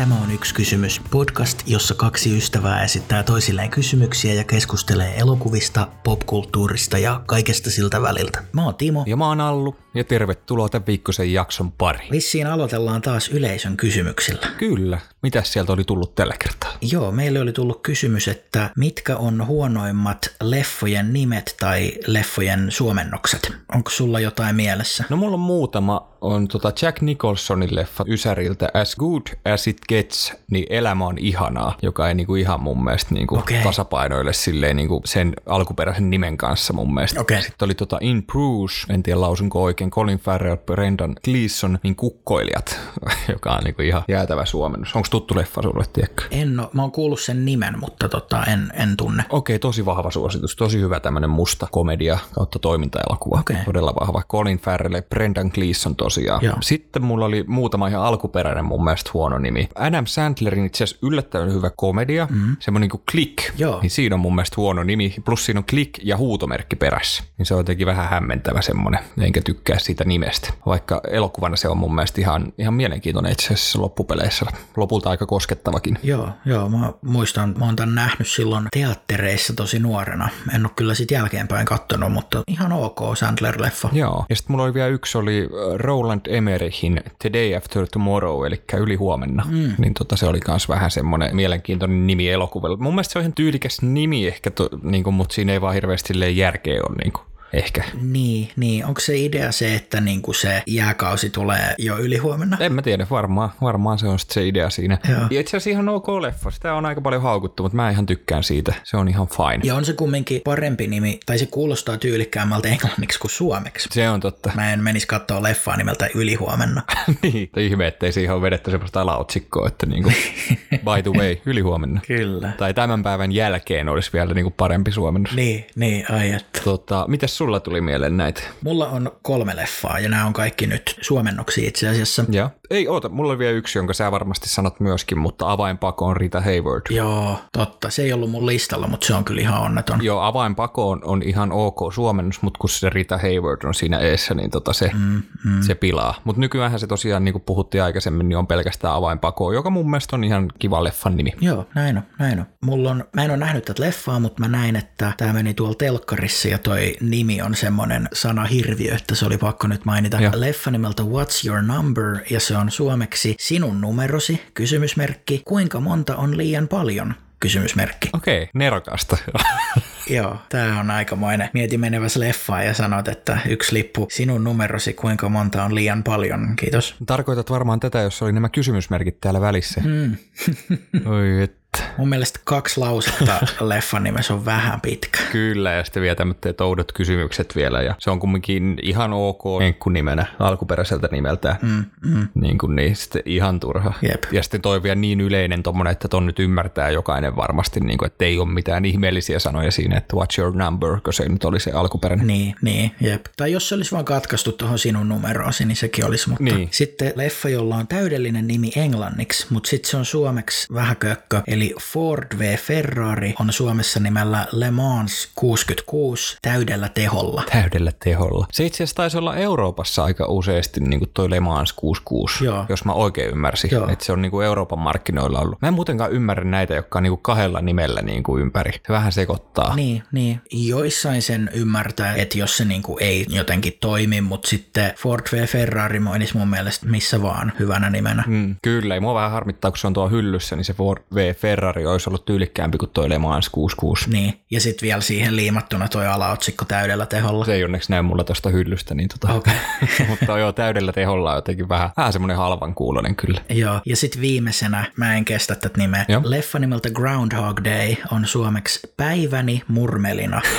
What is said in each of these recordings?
Tämä on yksi kysymys. Podcast, jossa kaksi ystävää esittää toisilleen kysymyksiä ja keskustelee elokuvista, popkulttuurista ja kaikesta siltä väliltä. Mä oon Timo. Ja mä oon Allu, ja tervetuloa tämän viikkoisen jakson pari. Vissiin aloitellaan taas yleisön kysymyksillä. Kyllä. Mitäs sieltä oli tullut tällä kertaa? Joo, meille oli tullut kysymys, että mitkä on huonoimmat leffojen nimet tai leffojen suomennokset? Onko sulla jotain mielessä? No mulla on muutama. On tota Jack Nicholsonin leffa Ysäriltä As Good As It Gets, niin elämä on ihanaa, joka ei niinku ihan mun mielestä niinku Okei. tasapainoille silleen niinku sen alkuperäisen nimen kanssa mun mielestä. Okei. Sitten oli tota In Bruges, en tiedä lausunko oikein, Colin Farrell, Brendan Gleeson, niin kukkoilijat, joka on niinku ihan jäätävä suomennus. Onko tuttu leffa sulle, tiedätkö? En oo, mä oon kuullut sen nimen, mutta tota, en, en tunne. Okei, tosi vahva suositus. Tosi hyvä tämmönen musta komedia kautta toimintaelokuva. Okei. Todella vahva. Colin Farrell ja Brendan Gleeson tosiaan. Joo. Sitten mulla oli muutama ihan alkuperäinen mun mielestä huono nimi. Adam Sandlerin itse asiassa yllättävän hyvä komedia. Mm. Semmoinen kuin Click. Joo. Niin siinä on mun mielestä huono nimi. Plus siinä on Click ja huutomerkki perässä. Niin se on jotenkin vähän hämmentävä semmoinen. Enkä tykkää siitä nimestä. Vaikka elokuvana se on mun mielestä ihan, ihan mielenkiintoinen itse asiassa loppupeleissä. Lopulta aika koskettavakin. Joo, joo, mä muistan, mä oon tän nähnyt silloin teattereissa tosi nuorena. En oo kyllä sit jälkeenpäin kattonut, mutta ihan ok Sandler-leffa. Joo. Ja sitten mulla oli vielä yksi, oli äh, Roland Emmerichin The Day After Tomorrow, eli yli huomenna. Mm. Niin tota, se oli myös vähän semmoinen mielenkiintoinen nimi elokuvalle. Mun mielestä se on ihan tyylikäs nimi ehkä, to, niin kuin, mutta siinä ei vaan hirveästi järkeä ole. Niin kuin. Ehkä. Niin, niin. Onko se idea se, että niinku se jääkausi tulee jo yli huomenna? En mä tiedä, varmaan, varmaan se on sit se idea siinä. Joo. Ja itse asiassa ihan ok leffa. Sitä on aika paljon haukuttu, mutta mä ihan tykkään siitä. Se on ihan fine. Ja on se kumminkin parempi nimi, tai se kuulostaa tyylikkäämmältä englanniksi kuin suomeksi. Se on totta. Mä en menisi katsoa leffaa nimeltä Yli huomenna. niin. Tai ihme, ettei siihen ole vedetty semmoista alaotsikkoa, että niinku, by the way, yli huomenna. Kyllä. Tai tämän päivän jälkeen olisi vielä niinku parempi suomennus. Niin, niin, ai että. Tota, mitäs sulla tuli mieleen näitä? Mulla on kolme leffaa ja nämä on kaikki nyt suomennoksia itse asiassa. Ja. Ei, oota, mulla on vielä yksi, jonka sä varmasti sanot myöskin, mutta avainpako on Rita Hayward. Joo, totta. Se ei ollut mun listalla, mutta se on kyllä ihan onneton. Joo, avainpako on, on ihan ok suomennus, mutta kun se Rita Hayward on siinä eessä, niin tota se, mm, mm. se pilaa. Mutta nykyään se tosiaan, niin kuin puhuttiin aikaisemmin, niin on pelkästään avainpako, joka mun mielestä on ihan kiva leffan nimi. Joo, näin on, näin on. Mulla on, mä en ole nähnyt tätä leffaa, mutta mä näin, että tämä meni tuolla telkkarissa ja toi nimi on semmoinen sana hirviö, että se oli pakko nyt mainita. Joo. Leffa nimeltä What's Your Number ja se on suomeksi Sinun numerosi, kysymysmerkki, kuinka monta on liian paljon, kysymysmerkki. Okei, nerokasta. Joo, tää on aikamoinen. Mieti meneväs leffaa ja sanot, että yksi lippu, sinun numerosi, kuinka monta on liian paljon, kiitos. Tarkoitat varmaan tätä, jos oli nämä kysymysmerkit täällä välissä. Mm. Oi, että. Mun mielestä kaksi lausetta leffan nimessä on vähän pitkä. Kyllä, ja sitten vielä tämmöiset oudot kysymykset vielä, ja se on kumminkin ihan ok enkkunimenä alkuperäiseltä nimeltään. Mm, mm. Niin kuin niin, sitten ihan turha. Jep. Ja sitten toi vielä niin yleinen tommonen, että ton nyt ymmärtää jokainen varmasti, niin kuin, että ei ole mitään ihmeellisiä sanoja siinä, että what's your number, kun se nyt oli se alkuperäinen. Niin, niin, jep. Tai jos se olisi vaan katkaistu tuohon sinun numeroosi, niin sekin olisi. Mutta Niin. sitten leffa, jolla on täydellinen nimi englanniksi, mutta sitten se on suomeksi vähän kökkö. Eli Ford v Ferrari on Suomessa nimellä Le Mans 66 täydellä teholla. Täydellä teholla. Se itse asiassa taisi olla Euroopassa aika useasti niin kuin toi Le Mans 66, Joo. jos mä oikein ymmärsin, Joo. että se on niin kuin Euroopan markkinoilla ollut. Mä en muutenkaan ymmärrä näitä, jotka on niin kuin kahdella nimellä niin kuin ympäri. Se vähän sekoittaa. Niin, niin. Joissain sen ymmärtää, että jos se niinku ei jotenkin toimi, mutta sitten Ford v Ferrari mainisi mun mielestä missä vaan hyvänä nimenä. Mm, kyllä, ja mua vähän harmittaa, kun se on tuo hyllyssä, niin se Ford V Ferrari olisi ollut tyylikkäämpi kuin toi Le Mans 66. Niin, ja sitten vielä siihen liimattuna toi alaotsikko täydellä teholla. Se ei onneksi näy mulla tuosta hyllystä, niin tota, Okei. mutta joo, täydellä teholla on jotenkin vähän, vähän semmoinen halvan kuulonen kyllä. Joo, ja sitten viimeisenä, mä en kestä tätä nimeä, Joo. leffa nimeltä Groundhog Day on suomeksi Päiväni murmelina.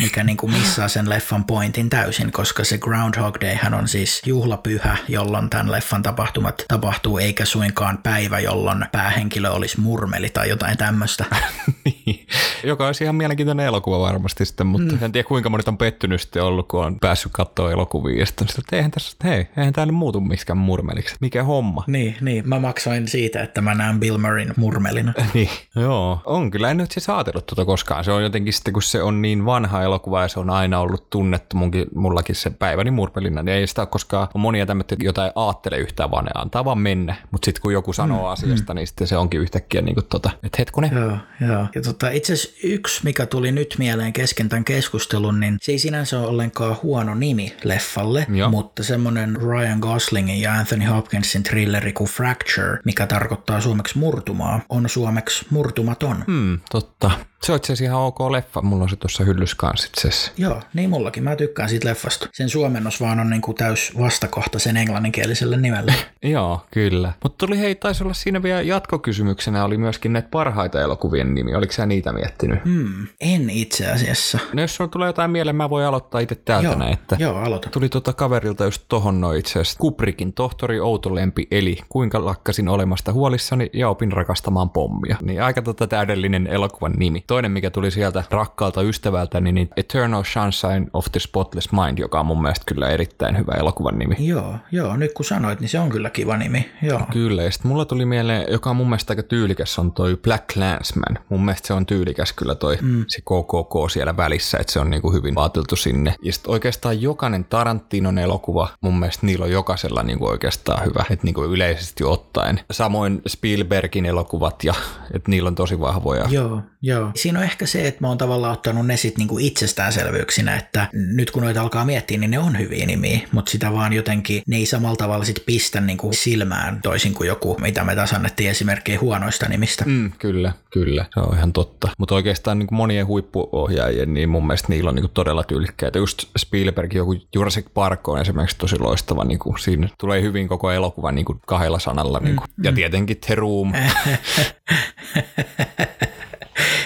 mikä niin kuin missaa sen leffan pointin täysin, koska se Groundhog Day hän on siis juhlapyhä, jolloin tämän leffan tapahtumat tapahtuu, eikä suinkaan päivä, jolloin päähenkilö olisi murmeli tai jotain tämmöistä. niin. Joka olisi ihan mielenkiintoinen elokuva varmasti sitten, mutta mm. en tiedä kuinka monet on pettynyt sitten ollut, kun on päässyt katsoa elokuvia ja sitten että eihän tässä, hei, eihän tää nyt muutu miskään murmeliksi. Mikä homma? Niin, niin, mä maksoin siitä, että mä näen Bill Murrayn murmelina. niin, joo. On kyllä, en nyt siis ajatellut tuota koskaan. Se on jotenkin sitten, kun se on niin vanha elokuva ja se on aina ollut tunnettu munkin, mullakin se päiväni murmelina, niin ei sitä ole koskaan on monia tämmöitä, joita ei ajattele yhtään vaan ne antaa vaan mennä. Mutta sitten kun joku sanoo mm, asiasta, mm. niin sitten se onkin yhtäkkiä niin kuin tota, että hetkonen. Joo, joo. Ja tota, itse asiassa yksi, mikä tuli nyt mieleen kesken tämän keskustelun, niin se ei sinänsä ole ollenkaan huono nimi leffalle, joo. mutta semmoinen Ryan Goslingin ja Anthony Hopkinsin thrilleri kuin Fracture, mikä tarkoittaa suomeksi murtumaa, on suomeksi murtumaton. Hmm, totta. Se on itse ihan ok leffa. Mulla on se tuossa hyllys kanssa itse Joo, niin mullakin. Mä tykkään siitä leffasta. Sen suomennos vaan on niinku täys vastakohta sen englanninkieliselle nimelle. Joo, kyllä. Mutta tuli hei, taisi olla siinä vielä jatkokysymyksenä oli myöskin näitä parhaita elokuvien nimi. Oliko sä niitä miettinyt? Hmm, en itse asiassa. No jos sulla tulee jotain mieleen, mä voin aloittaa itse täältä joo, näin. Että joo, aloita. Tuli tuota kaverilta just tohon noin itse asiassa. Kubrikin tohtori Outolempi eli kuinka lakkasin olemasta huolissani ja opin rakastamaan pommia. Niin aika tota täydellinen elokuvan nimi. Toinen, mikä tuli sieltä rakkaalta ystävältä, niin Eternal Sunshine of the Spotless Mind, joka on mun mielestä kyllä erittäin hyvä elokuvan nimi. Joo, joo, nyt kun sanoit, niin se on kyllä kiva nimi. Joo. Kyllä, ja sitten mulla tuli mieleen, joka on mun mielestä aika tyylikäs, on toi Black Landsman. Mun mielestä se on tyylikäs kyllä toi mm. se KKK siellä välissä, että se on niinku hyvin vaateltu sinne. Ja sitten oikeastaan jokainen Tarantinon elokuva, mun mielestä niillä on jokaisella niinku oikeastaan hyvä, että niinku yleisesti ottaen. Samoin Spielbergin elokuvat, ja että niillä on tosi vahvoja. Joo, joo. Siinä on ehkä se, että mä oon tavallaan ottanut ne sitten niinku itsestäänselvyyksinä, että nyt kun noita alkaa miettiä, niin ne on hyviä nimiä, mutta sitä vaan jotenkin, ne ei samalla tavalla sit pistä niinku silmään toisin kuin joku, mitä me taas annettiin esimerkkejä huonoista nimistä. Mm, kyllä, kyllä, se on ihan totta. Mutta oikeastaan niin monien huippuohjaajien, niin mun mielestä niillä on niin todella tyylikkäitä. Just Spielberg, joku Jurassic Park on esimerkiksi tosi loistava, niin kuin siinä tulee hyvin koko elokuva niin kuin kahdella sanalla. Niin kuin. Mm, ja mm. tietenkin The Room.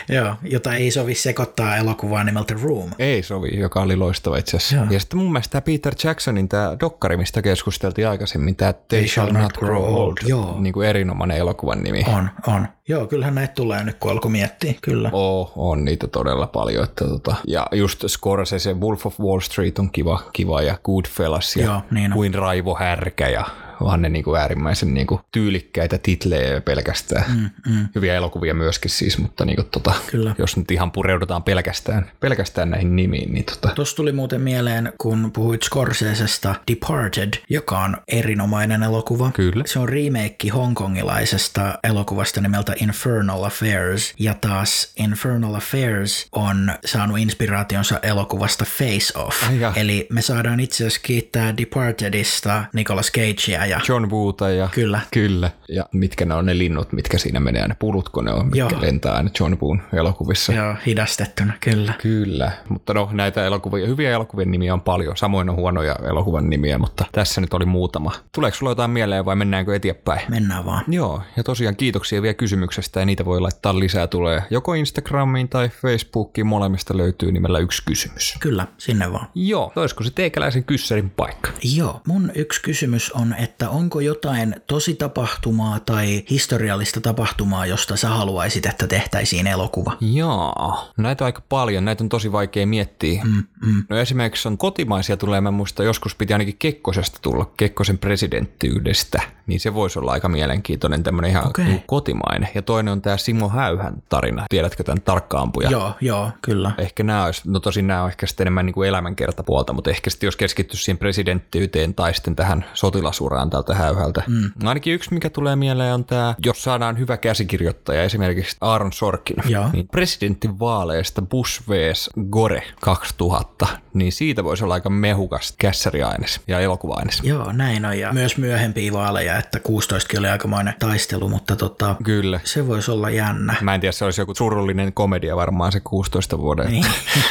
Joo, jota ei sovi sekoittaa elokuvaa nimeltä Room. Ei sovi, joka oli loistava itse asiassa. Joo. Ja sitten mun mielestä tämä Peter Jacksonin tämä dokkari, mistä keskusteltiin aikaisemmin, tämä They, They Shall Not Grow Old, Joo. niin kuin erinomainen elokuvan nimi. On, on. Joo, kyllähän näitä tulee nyt, kun alkoi miettiä, kyllä. Oo, on niitä todella paljon. Että tota, ja just Scorsese, Wolf of Wall Street on kiva, kiva ja Goodfellas ja Joo, niin Kuin Raivo Härkä ja onhan ne niin kuin äärimmäisen niin kuin tyylikkäitä titlejä pelkästään. Mm, mm. Hyviä elokuvia myöskin siis, mutta niin kuin tota, Kyllä. jos nyt ihan pureudutaan pelkästään, pelkästään näihin nimiin. Niin tota. Tuossa tuli muuten mieleen, kun puhuit Scorsesesta Departed, joka on erinomainen elokuva. Kyllä. Se on remake hongkongilaisesta elokuvasta nimeltä Infernal Affairs, ja taas Infernal Affairs on saanut inspiraationsa elokuvasta Face Off. Ai Eli me saadaan itse asiassa kiittää Departedista Nicolas Cagea ja... John Woota ja... Kyllä. Kyllä. Ja mitkä ne on ne linnut, mitkä siinä menee, ne pulutko ne on, mitkä Joo. lentää aina John Woon elokuvissa. Joo, hidastettuna, kyllä. Kyllä, mutta no näitä elokuvia, hyviä elokuvien nimiä on paljon, samoin on huonoja elokuvan nimiä, mutta tässä nyt oli muutama. Tuleeko sulla jotain mieleen vai mennäänkö eteenpäin? Mennään vaan. Joo, ja tosiaan kiitoksia vielä kysymyksestä ja niitä voi laittaa lisää tulee joko Instagramiin tai Facebookiin, molemmista löytyy nimellä yksi kysymys. Kyllä, sinne vaan. Joo, olisiko se teikäläisen kyssärin paikka? Joo, mun yksi kysymys on, että että onko jotain tosi tapahtumaa tai historiallista tapahtumaa, josta sä haluaisit, että tehtäisiin elokuva? Joo, näitä on aika paljon. Näitä on tosi vaikea miettiä. Mm, mm. No esimerkiksi on kotimaisia tulee, mä muista joskus piti ainakin Kekkosesta tulla, Kekkosen presidenttiydestä, niin se voisi olla aika mielenkiintoinen tämmöinen ihan okay. kotimainen. Ja toinen on tämä Simo Häyhän tarina. Tiedätkö tämän tarkkaampuja? Joo, joo, kyllä. Ehkä nämä olisi, no tosin nämä on ehkä sitten enemmän niin kuin elämänkertapuolta, mutta ehkä sitten jos keskittyisi siihen presidenttiyteen tai sitten tähän sotilasuraan suoraan tältä häyhältä. Mm. Ainakin yksi, mikä tulee mieleen, on tämä, jos saadaan hyvä käsikirjoittaja, esimerkiksi Aaron Sorkin, ja. niin presidentin vaaleista Bush vs. Gore 2000, niin siitä voisi olla aika mehukas kässäriaines ja elokuvaines. Joo, näin on. Ja myös myöhempiä vaaleja, että 16 oli aikamoinen taistelu, mutta tota, Kyllä. se voisi olla jännä. Mä en tiedä, se olisi joku surullinen komedia varmaan se 16 vuoden. Niin.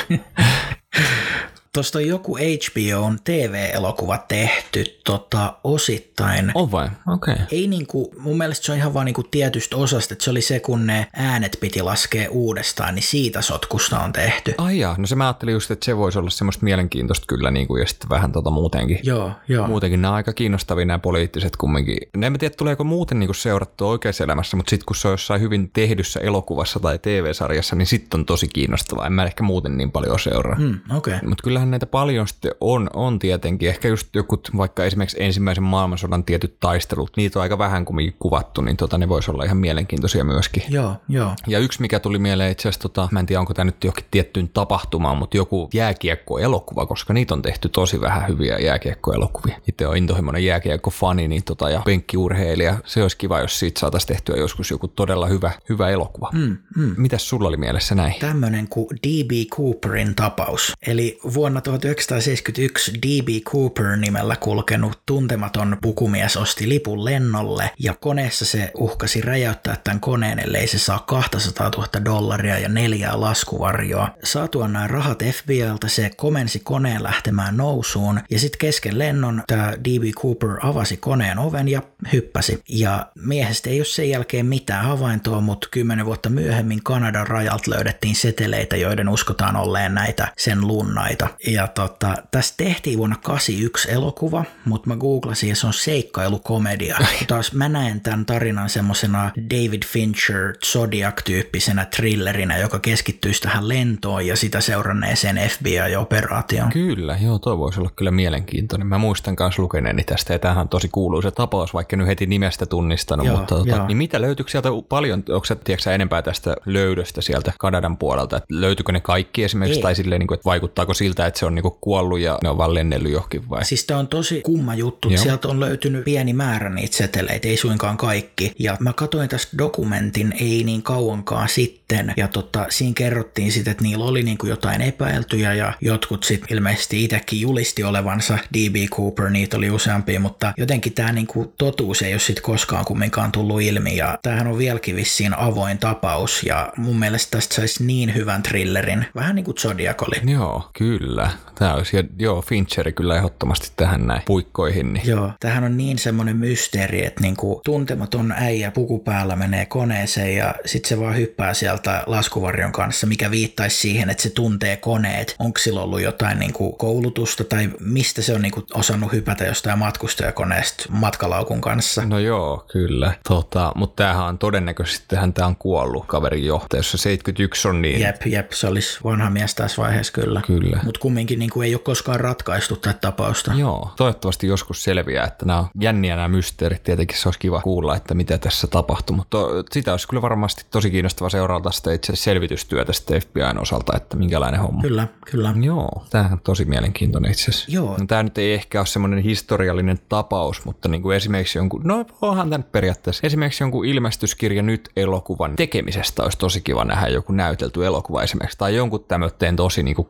Tuosta on joku HBOn TV-elokuva tehty tota, osittain. On vai? Okei. Okay. Ei niinku, mun mielestä se on ihan vaan niinku tietystä osasta, että se oli se, kun ne äänet piti laskea uudestaan, niin siitä sotkusta on tehty. Ai jaa, no se mä ajattelin just, että se voisi olla semmoista mielenkiintoista kyllä niin kuin, ja sitten vähän tota muutenkin. Joo, joo. Muutenkin nämä on aika kiinnostavia nämä poliittiset kumminkin. Ne en tiedä, tuleeko muuten niin seurattua oikeassa elämässä, mutta sitten kun se on jossain hyvin tehdyssä elokuvassa tai TV-sarjassa, niin sitten on tosi kiinnostavaa. En mä ehkä muuten niin paljon seuraa. Mm, okay. Mutta kyllähän näitä paljon sitten on, on tietenkin. Ehkä just joku vaikka esimerkiksi ensimmäisen maailmansodan tietyt taistelut, niitä on aika vähän kumminkin kuvattu, niin tota, ne voisi olla ihan mielenkiintoisia myöskin. Joo, joo. Ja yksi, mikä tuli mieleen itse asiassa, tota, mä en tiedä onko tämä nyt johonkin tiettyyn tapahtumaan, mutta joku jääkiekkoelokuva, koska niitä on tehty tosi vähän hyviä jääkiekkoelokuvia. Itse on intohimoinen jääkiekko-fani niin tota, ja penkkiurheilija. Se olisi kiva, jos siitä saataisiin tehtyä joskus joku todella hyvä, hyvä elokuva. Mm, mm. Mitäs sulla oli mielessä näin? Tämmöinen kuin D.B. Cooperin tapaus. Eli vuonna 1971 D.B. Cooper nimellä kulkenut tuntematon pukumies osti lipun lennolle ja koneessa se uhkasi räjäyttää tämän koneen, ellei se saa 200 000 dollaria ja neljää laskuvarjoa. Saatuaan nämä rahat FBIltä se komensi koneen lähtemään nousuun ja sitten kesken lennon tämä D.B. Cooper avasi koneen oven ja hyppäsi. Ja miehestä ei ole sen jälkeen mitään havaintoa, mutta kymmenen vuotta myöhemmin Kanadan rajalta löydettiin seteleitä, joiden uskotaan olleen näitä sen lunnaita. Ja tota, tästä tehtiin vuonna 81 elokuva, mutta mä googlasin ja se on seikkailukomedia. Taas mä näen tämän tarinan semmoisena David Fincher Zodiac-tyyppisenä thrillerinä, joka keskittyisi tähän lentoon ja sitä seuranneeseen FBI-operaatioon. Kyllä, joo, toi voisi olla kyllä mielenkiintoinen. Mä muistan myös lukeneeni tästä, ja tämähän on tosi kuuluisa tapaus, vaikka nyt heti nimestä tunnistanut, joo, mutta tota, niin mitä löytyykö sieltä paljon, onko sä, tiedätkö enempää tästä löydöstä sieltä Kanadan puolelta, että löytyykö ne kaikki esimerkiksi, Ei. tai silleen, niin kuin, että vaikuttaako siltä, että se on niin kuin kuollut ja ne on vaan lennellyt johonkin vai? Siis tämä on tosi kumma juttu, joo. sieltä on löytynyt pieni määrä niitä seteleitä, ei suinkaan kaikki, ja mä katsoin tästä dokumentin ei niin kauankaan sitten, ja tota, siinä kerrottiin sitten, että niillä oli niin kuin jotain epäiltyjä, ja jotkut sitten ilmeisesti itsekin julisti olevansa D.B. Cooper, niitä oli useampia, mutta jotenkin tämä niinku totuus ei ole sitten koskaan kumminkaan tullut ilmi, ja tämähän on vieläkin vissiin avoin tapaus, ja mun mielestä tästä saisi niin hyvän thrillerin, vähän niin kuin Zodiac oli. Joo, kyllä. Tämä olisi, ja joo, Fincheri kyllä ehdottomasti tähän näin puikkoihin. Niin. Joo, tähän on niin semmoinen mysteeri, että niinku tuntematon äijä puku päällä menee koneeseen ja sitten se vaan hyppää sieltä laskuvarjon kanssa, mikä viittaisi siihen, että se tuntee koneet. Onko sillä ollut jotain niinku koulutusta tai mistä se on niinku osannut hypätä jostain matkustajakoneesta matkalaukun kanssa? No joo, kyllä. Tota, mutta tämähän on todennäköisesti, tämä on kuollut kaverin johtajassa. 71 on niin. Jep, jep, se olisi vanha mies tässä vaiheessa kyllä. Kyllä. Mutta kumminkin niin kuin ei ole koskaan ratkaistu tätä tapausta. Joo, toivottavasti joskus selviää, että nämä on jänniä nämä mysteerit. Tietenkin se olisi kiva kuulla, että mitä tässä tapahtuu, mutta sitä olisi kyllä varmasti tosi kiinnostava seurata sitä itse selvitystyötä sitten FBIn osalta, että minkälainen homma. Kyllä, kyllä. Joo, tämä on tosi mielenkiintoinen itse asiassa. Joo. No, tämä nyt ei ehkä ole semmoinen historiallinen tapaus, mutta niin kuin esimerkiksi jonkun, no onhan tämä periaatteessa, esimerkiksi jonkun ilmestyskirja nyt elokuvan tekemisestä olisi tosi kiva nähdä joku näytelty elokuva esimerkiksi, tai jonkun tämmöinen tosi niin kuin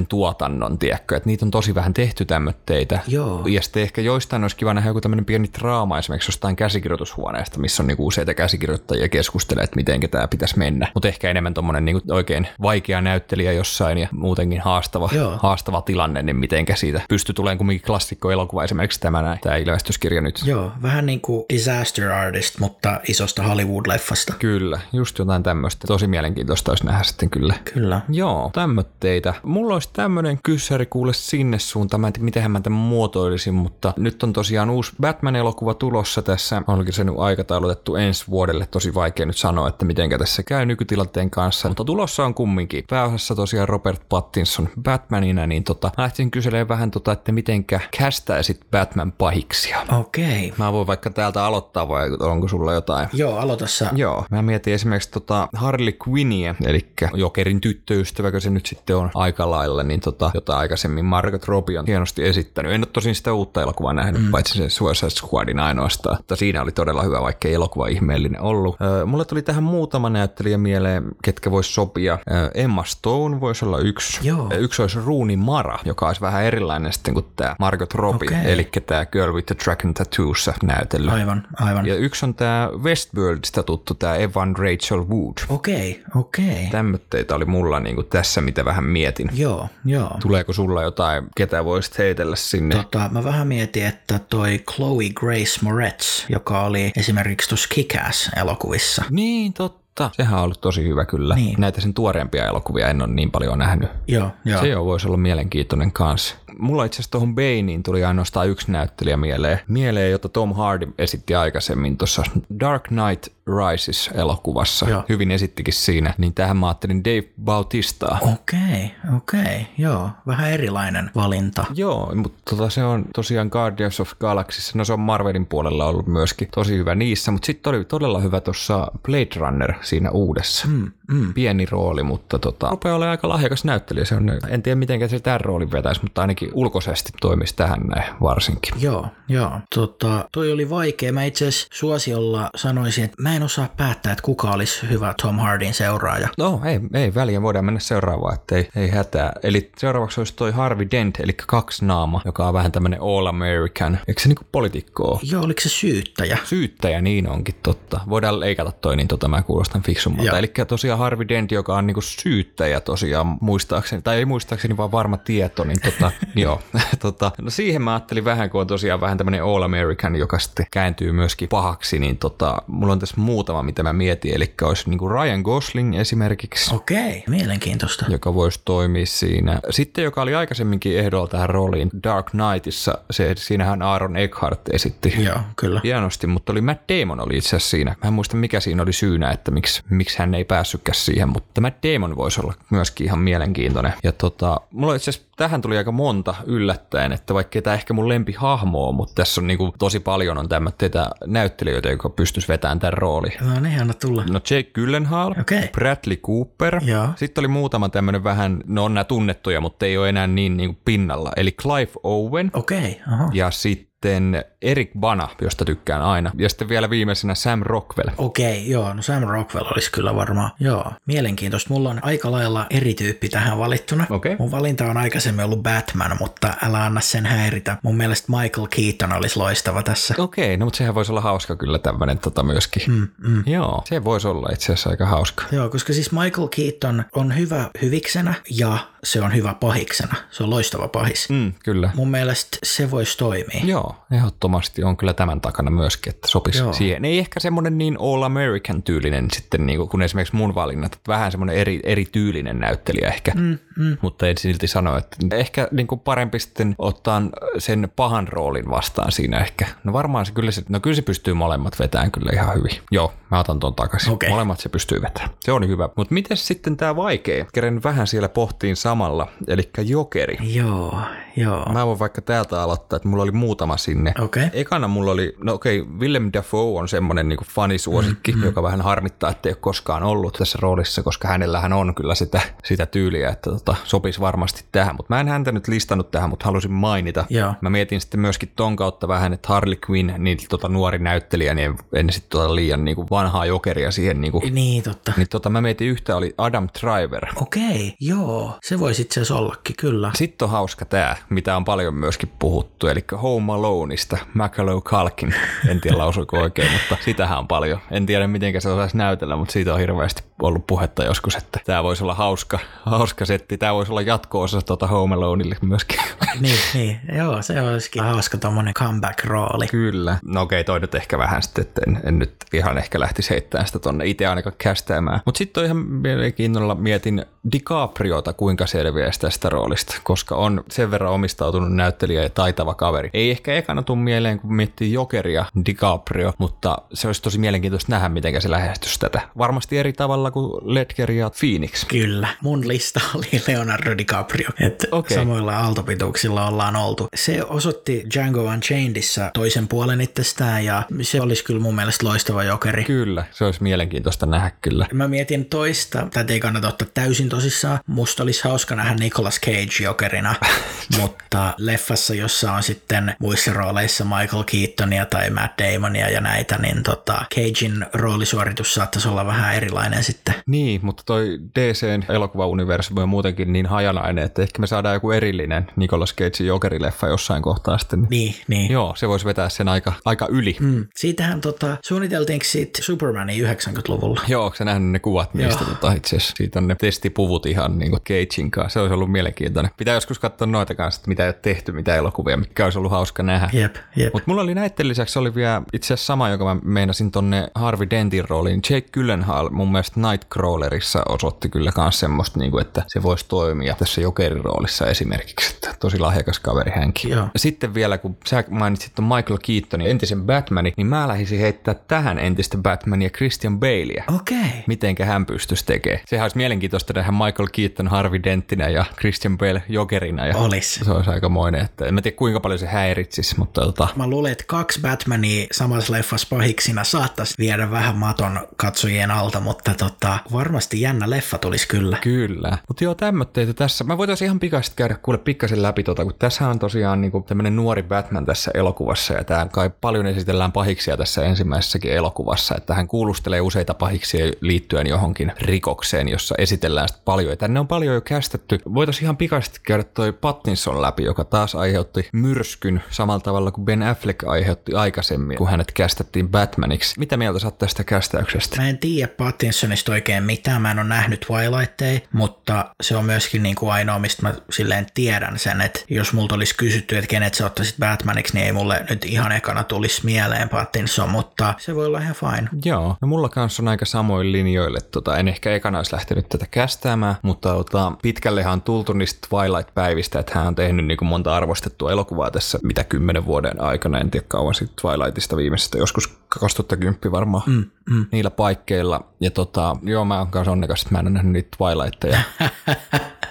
katastrofisen tuotannon, tiedätkö, että niitä on tosi vähän tehty tämmöitteitä. Joo. Ja sitten ehkä joistain olisi kiva nähdä joku tämmöinen pieni draama esimerkiksi jostain käsikirjoitushuoneesta, missä on niinku useita käsikirjoittajia keskustelee, että miten tämä pitäisi mennä. Mutta ehkä enemmän tuommoinen niinku oikein vaikea näyttelijä jossain ja muutenkin haastava, Joo. haastava tilanne, niin mitenkä siitä pystyy tulemaan kumminkin klassikkoelokuva esimerkiksi tämä näin, tämä ilmestyskirja nyt. Joo, vähän niin kuin disaster artist, mutta isosta Hollywood-leffasta. Kyllä, just jotain tämmöistä. Tosi mielenkiintoista olisi nähdä sitten kyllä. Kyllä. Joo, tämmöitteitä. Mulla olisi tämmöinen kyssäri kuule sinne suuntaan. Mä en tiedä, miten mä tämän muotoilisin, mutta nyt on tosiaan uusi Batman-elokuva tulossa tässä. Onkin se nyt aikataulutettu ensi vuodelle. Tosi vaikea nyt sanoa, että miten tässä käy nykytilanteen kanssa. Mutta tulossa on kumminkin. Pääosassa tosiaan Robert Pattinson Batmanina, niin tota, mä lähtisin kyselemään vähän tota, että mitenkä kästäisit Batman pahiksia. Okei. Okay. Mä voin vaikka täältä aloittaa vai onko sulla jotain? Joo, aloitassa. Joo, mä mietin esimerkiksi tota Harley Quinnia, eli Jokerin tyttöystäväkö se nyt sitten on aika lailla, niin tota, jota aikaisemmin Margot Robbie on hienosti esittänyt. En ole tosin sitä uutta elokuvaa nähnyt, mm. paitsi se Suicide Squadin ainoastaan. Mutta siinä oli todella hyvä, vaikka ei elokuva ihmeellinen ollut. Öö, mulle tuli tähän muutama näyttelijä mieleen, ketkä vois sopia. Öö, Emma Stone voisi olla yksi. Joo. Yksi olisi Rooney Mara, joka olisi vähän erilainen sitten kuin tämä Margot Robbie, Okei. eli tämä Girl with the Dragon Tattoossa näytellyt. Aivan, aivan. Ja yksi on tämä Westworldista tuttu, tämä Evan Rachel Wood. Okei, okei. Tämmöitteitä oli mulla niinku tässä, mitä vähän mietin. Joo, joo. Tuleeko sulla jotain, ketä voisit heitellä sinne? Tota, mä vähän mietin, että toi Chloe Grace Moretz, joka oli esimerkiksi tuossa Kick-Ass-elokuvissa. Niin, totta totta. Sehän on ollut tosi hyvä kyllä. Niin. Näitä sen tuoreempia elokuvia en ole niin paljon nähnyt. Joo, joo. Se jo voisi olla mielenkiintoinen kanssa. Mulla itse asiassa tuohon Baneen tuli ainoastaan yksi näyttelijä mieleen. Mieleen, jota Tom Hardy esitti aikaisemmin tuossa Dark Knight Rises-elokuvassa. Joo. Hyvin esittikin siinä. Niin tähän mä ajattelin Dave Bautistaa. Okei, okay, okei. Okay. Joo, vähän erilainen valinta. Joo, mutta tota, se on tosiaan Guardians of Galaxy. No se on Marvelin puolella ollut myöskin tosi hyvä niissä. Mutta sitten oli todella hyvä tuossa Blade Runner siinä uudessa. Mm, mm. Pieni rooli, mutta tota, rupeaa olemaan aika lahjakas näyttelijä. Se on, en tiedä miten se tämän roolin vetäisi, mutta ainakin ulkoisesti toimisi tähän näin varsinkin. Joo, joo. Tota, toi oli vaikea. Mä itse asiassa suosiolla sanoisin, että mä en osaa päättää, että kuka olisi hyvä Tom Hardin seuraaja. No ei, ei väliä, voidaan mennä seuraavaan, että ei, ei hätää. Eli seuraavaksi olisi toi Harvey Dent, eli kaksi naama, joka on vähän tämmöinen All American. Eikö se niinku poliitikko Joo, oliko se syyttäjä? Syyttäjä, niin onkin totta. Voidaan leikata toi, niin tota mä kuulostan fiksummalta. Eli tosiaan Harvey Dent, joka on niinku syyttäjä tosiaan muistaakseni, tai ei muistaakseni vaan varma tieto, niin tota, joo. tota, no siihen mä ajattelin vähän, kun on tosiaan vähän tämmöinen All American, joka sitten kääntyy myöskin pahaksi, niin tota, mulla on tässä muutama, mitä mä mietin, eli olisi niinku Ryan Gosling esimerkiksi. Okei, mielenkiintoista. Joka voisi toimia siinä. Sitten, joka oli aikaisemminkin ehdolla tähän rooliin Dark Knightissa, se, siinähän Aaron Eckhart esitti Joo, kyllä. hienosti, mutta oli Matt Damon oli itse asiassa siinä. Mä en muista, mikä siinä oli syynä, että miksi, miksi hän ei päässytkään siihen, mutta Matt Damon voisi olla myöskin ihan mielenkiintoinen. Ja tota, mulla itse asiassa tähän tuli aika monta yllättäen, että vaikka tämä ehkä mun lempihahmo on, mutta tässä on niinku tosi paljon on tämmöitä näyttelijöitä, jotka pystyisi vetämään tämän rooli. No niin, anna tulla. No Jake Gyllenhaal, okay. Bradley Cooper. Ja. Sitten oli muutama tämmöinen vähän, no on nämä tunnettuja, mutta ei ole enää niin, niin pinnalla. Eli Clive Owen. Okei, okay, Ja sitten sitten Erik Bana, josta tykkään aina. Ja sitten vielä viimeisenä Sam Rockwell. Okei, okay, joo, no Sam Rockwell olisi kyllä varmaan. Joo, mielenkiintoista. Mulla on aika lailla eri tyyppi tähän valittuna. Okay. Mun valinta on aikaisemmin ollut Batman, mutta älä anna sen häiritä. Mun mielestä Michael Keaton olisi loistava tässä. Okei, okay, no mutta sehän voisi olla hauska kyllä tämmöinen tota myöskin. Mm, mm. Joo, se voisi olla itse asiassa aika hauska. Joo, koska siis Michael Keaton on hyvä hyviksenä ja se on hyvä pahiksena. Se on loistava pahis. Mm, kyllä. Mun mielestä se voisi toimia. Joo, ehdottomasti on kyllä tämän takana myöskin, että sopisi Joo. siihen. Ei ehkä semmoinen niin all American tyylinen sitten, niin kuin, kun esimerkiksi mun valinnat, että vähän semmoinen eri, eri tyylinen näyttelijä ehkä, mm, mm. mutta en silti sano, että ehkä niin kuin parempi sitten ottaa sen pahan roolin vastaan siinä ehkä. No varmaan se kyllä, se, no kyllä se pystyy molemmat vetämään kyllä ihan hyvin. Joo, mä otan ton takaisin. Okay. Molemmat se pystyy vetämään. Se on hyvä. Mutta miten sitten tämä vaikea? Keren vähän siellä pohtiin samalla, eli jokeri. Joo, joo. Mä voin vaikka täältä aloittaa, että mulla oli muutama sinne. Okay. Ekana mulla oli, no okei, okay, Willem Dafoe on semmoinen niin fanisuosikki, mm-hmm. joka vähän harmittaa, että ei ole koskaan ollut tässä roolissa, koska hänellähän on kyllä sitä, sitä tyyliä, että tota, sopisi varmasti tähän. Mutta mä en häntä nyt listannut tähän, mutta halusin mainita. Joo. Mä mietin sitten myöskin ton kautta vähän, että Harley Quinn, niin tota nuori näyttelijä, niin en sitten tota liian niin kuin vanhaa jokeria siihen. Niin, kuin, niin totta. Niin tota, mä mietin yhtä oli Adam Driver. Okei, okay, joo. Se voisi itse asiassa ollakin, kyllä. Sitten on hauska tämä, mitä on paljon myöskin puhuttu, eli Home Aloneista, Macaulay Culkin. En tiedä lausuiko oikein, mutta sitähän on paljon. En tiedä, miten se osaisi näytellä, mutta siitä on hirveästi ollut puhetta joskus, että tämä voisi olla hauska, hauska setti. Tämä voisi olla jatko-osa tuota Home Aloneille myöskin. niin, niin, joo, se olisikin hauska tuommoinen comeback-rooli. Kyllä. No okei, toi nyt ehkä vähän sitten, että en, en nyt ihan ehkä lähtisi heittämään sitä tonne itse ainakaan kästäämään. Mutta sitten ihan mielenkiinnolla mietin DiCapriota, kuinka selviäisi tästä roolista, koska on sen verran omistautunut näyttelijä ja taitava kaveri. Ei ehkä ekana tuu mieleen, kun miettii Jokeria DiCaprio, mutta se olisi tosi mielenkiintoista nähdä, miten se lähestyisi tätä. Varmasti eri tavalla kuin Ledger ja Phoenix. Kyllä. Mun lista oli Leonardo DiCaprio. Että okay. samoilla aaltopituuksilla ollaan oltu. Se osoitti Django Unchainedissa toisen puolen itsestään ja se olisi kyllä mun mielestä loistava jokeri. Kyllä, se olisi mielenkiintoista nähdä kyllä. Mä mietin toista, tätä ei kannata ottaa täysin tosissaan. Musta olisi hauska nähdä Nicolas Cage jokerina, mutta leffassa, jossa on sitten muissa rooleissa Michael Keatonia tai Matt Damonia ja näitä, niin tota, Cagein roolisuoritus saattaisi olla vähän erilainen sitten sitten. Niin, mutta toi DCn elokuvauniversumi on muutenkin niin hajanainen, että ehkä me saadaan joku erillinen Nicolas Cagein jokerileffa jossain kohtaa sitten. Niin, niin. Joo, se voisi vetää sen aika, aika yli. Mm. Siitähän tota, suunniteltiinko siitä Supermanin 90-luvulla? Joo, onko nähnyt ne kuvat niistä tota, itse asiassa? Siitä on ne testipuvut ihan niin kuin Cagein kanssa. Se olisi ollut mielenkiintoinen. Pitää joskus katsoa noita kanssa, että mitä ei ole tehty, mitä elokuvia, mikä olisi ollut hauska nähdä. Jep, jep. Mutta mulla oli näiden lisäksi oli vielä itse asiassa sama, joka mä meinasin tonne Harvey Dentin rooliin. Jake Gyllenhaal mun mielestä Nightcrawlerissa osoitti kyllä myös semmoista, niin kuin, että se voisi toimia tässä jokerin roolissa esimerkiksi. Että tosi lahjakas kaveri hänkin. Joo. Sitten vielä, kun sä mainitsit ton Michael Keatonin entisen Batmanin, niin mä lähdisin heittää tähän entistä Batmania Christian Baleä. Okei. Okay. Mitenkä hän pystyisi tekemään. Sehän olisi mielenkiintoista nähdä Michael Keaton Harvey Denttinä ja Christian Bale jokerina. Ja Olis. Se olisi aikamoinen. Että en mä tiedä kuinka paljon se häiritsisi, mutta tota, Mä luulen, että kaksi Batmania samassa leffassa pahiksina saattaisi viedä vähän maton katsojien alta, mutta tota, varmasti jännä leffa tulisi kyllä. Kyllä. Mutta joo, tämmöitteitä tässä. Mä voitaisiin ihan pikaisesti käydä kuule pikkasen läpi tota, kun tässä on tosiaan niinku tämmöinen nuori Batman tässä elokuvassa ja tämä kai paljon esitellään pahiksia tässä ensimmäisessäkin elokuvassa, että hän kuulustelee useita pahiksia liittyen johonkin rikokseen, jossa esitellään sitä paljon. Ja tänne on paljon jo kästetty. Voitaisiin ihan pikaisesti käydä toi Pattinson läpi, joka taas aiheutti myrskyn samalla tavalla kuin Ben Affleck aiheutti aikaisemmin, kun hänet kästettiin Batmaniksi. Mitä mieltä sä tästä kästäyksestä? Mä en tiedä Pattinsonista oikein mitään, mä en ole nähnyt Twilightteja, mutta se on myöskin niin kuin ainoa, mistä mä silleen tiedän sen, että jos multa olisi kysytty, että kenet sä ottaisit Batmaniksi, niin ei mulle nyt ihan ekana tulisi mieleen Pattinson, mutta se voi olla ihan fine. Joo, no mulla kanssa on aika samoin linjoille. Tota, en ehkä ekana olisi lähtenyt tätä kästäämään, mutta tota, pitkällehän on tultu niistä Twilight-päivistä, että hän on tehnyt niin kuin monta arvostettua elokuvaa tässä mitä kymmenen vuoden aikana. En tiedä kauan sitten Twilightista viimeisestä, joskus 2010 varmaan mm, mm. niillä paikkeilla. Ja tota, joo, mä oon kanssa onnekas, että mä en ole nähnyt niitä Twilightteja.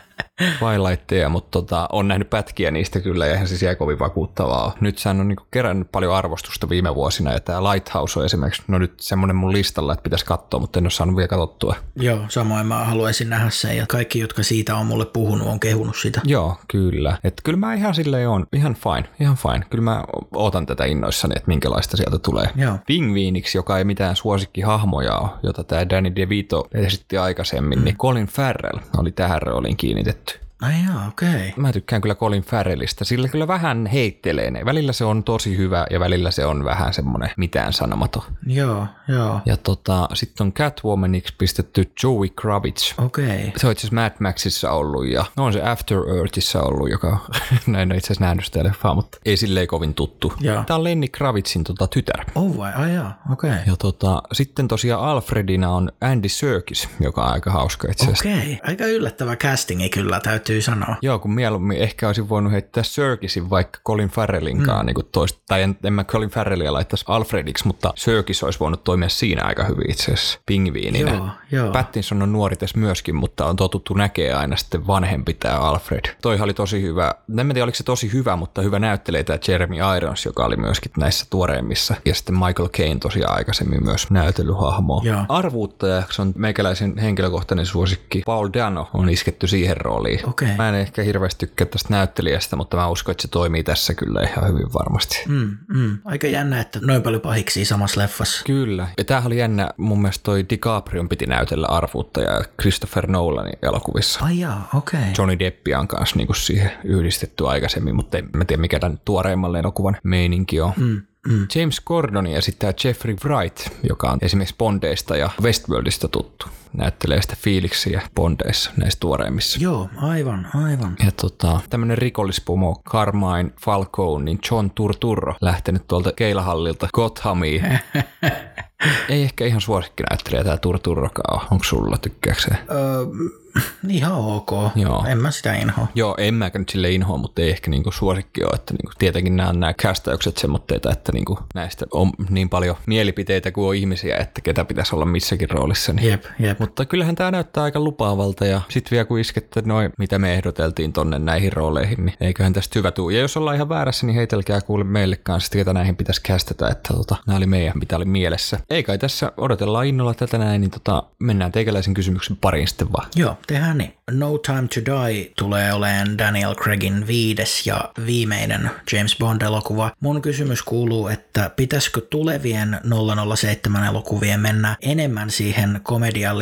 Twilightteja, mutta tota, on nähnyt pätkiä niistä kyllä ja eihän se siellä kovin vakuuttavaa Nyt sehän on niinku kerännyt paljon arvostusta viime vuosina ja tämä Lighthouse on esimerkiksi no nyt semmoinen mun listalla, että pitäisi katsoa, mutta en ole saanut vielä katsottua. Joo, samoin mä haluaisin nähdä sen ja kaikki, jotka siitä on mulle puhunut, on kehunut sitä. Joo, kyllä. Että kyllä mä ihan silleen on, ihan fine, ihan fine. Kyllä mä ootan tätä innoissani, että minkälaista sieltä tulee. Joo. Pingviiniksi, joka ei mitään suosikkihahmoja ole, jota tämä Danny DeVito esitti aikaisemmin, mm. niin Colin Farrell oli tähän rooliin kiinnitetty. Ai jaa, okei. Okay. Mä tykkään kyllä Colin Farrellista, sillä kyllä vähän heittelee ne. Välillä se on tosi hyvä ja välillä se on vähän semmonen mitään sanomaton. Joo, joo. Ja tota, sitten on Catwomaniksi pistetty Joey Kravitz. Okei. Okay. Se on itse asiassa Mad Maxissa ollut ja no on se After Earthissa ollut, joka no en ole itse asiassa nähnyt sitä leffaa, mutta ei silleen kovin tuttu. Joo. Tämä on Lenny Kravitzin tota, tytär. Oh vai, ai jaa, okei. Okay. Ja tota, sitten tosiaan Alfredina on Andy Serkis, joka on aika hauska itse asiassa. Okei, okay. aika yllättävä castingi kyllä, täytyy sanoa. Joo, kun mieluummin ehkä olisin voinut heittää Serkisin vaikka Colin Farrellinkaan mm. niin toista, tai en, en mä Colin Farrellia laittaisi Alfrediksi, mutta Serkis olisi voinut toimia siinä aika hyvin itse asiassa pingviininä. Joo, joo. Pattinson on nuori tässä myöskin, mutta on totuttu näkee aina sitten vanhempi tämä Alfred. Toi oli tosi hyvä, en tiedä oliko se tosi hyvä, mutta hyvä näyttelee tämä Jeremy Irons, joka oli myöskin näissä tuoreimmissa. Ja sitten Michael Caine tosiaan aikaisemmin myös näytelyhahmo. Joo. Arvuuttajaksi on meikäläisen henkilökohtainen suosikki. Paul Dano on isketty siihen rooliin. Okei. Mä en ehkä hirveästi tykkää tästä näyttelijästä, mutta mä uskon, että se toimii tässä kyllä ihan hyvin varmasti. Mm, mm. Aika jännä, että noin paljon pahiksi samassa leffassa. Kyllä. Ja tämähän oli jännä, mun mielestä toi DiCaprion piti näytellä arvuuttaja Christopher Nolanin elokuvissa. Ai jaa, okei. Okay. Johnny Deppi on kanssa niinku siihen yhdistetty aikaisemmin, mutta en mä tiedä mikä tämän tuoreimman elokuvan meininki on. Mm. Mm. James Gordoni esittää Jeffrey Wright, joka on esimerkiksi Bondeista ja Westworldista tuttu. Näyttelee sitä fiiliksiä Bondeissa, näissä tuoreimmissa. Joo, aivan, aivan. Ja tota, tämmönen rikollispomo Carmine Falcone, niin John Turturro, lähtenyt tuolta keilahallilta Gothamiin. Ei ehkä ihan suosikkinäyttelijä tämä Turturrokaan Onko sulla, tykkääkö se? Öö, ihan ok. Joo. En mä sitä inhoa. Joo, en mäkään nyt sille inhoa, mutta ei ehkä niinku suosikki ole. Että niinku, tietenkin nämä, nämä kästäykset semmoitteita, että niinku näistä on niin paljon mielipiteitä kuin on ihmisiä, että ketä pitäisi olla missäkin roolissa. Niin. Jep, jep. Mutta kyllähän tämä näyttää aika lupaavalta ja sitten vielä kun iskette noin, mitä me ehdoteltiin tonne näihin rooleihin, niin eiköhän tästä hyvä tuu. Ja jos ollaan ihan väärässä, niin heitelkää kuule meille kanssa, ketä näihin pitäisi kästetä, että tota, nämä oli meidän, mitä oli mielessä. Ei kai tässä odotellaan innolla tätä näin, niin tota, mennään teikäläisen kysymyksen pariin sitten vaan. Joo. tehdään niin. No Time to Die tulee olemaan Daniel Craigin viides ja viimeinen James Bond-elokuva. Mun kysymys kuuluu, että pitäisikö tulevien 007-elokuvien mennä enemmän siihen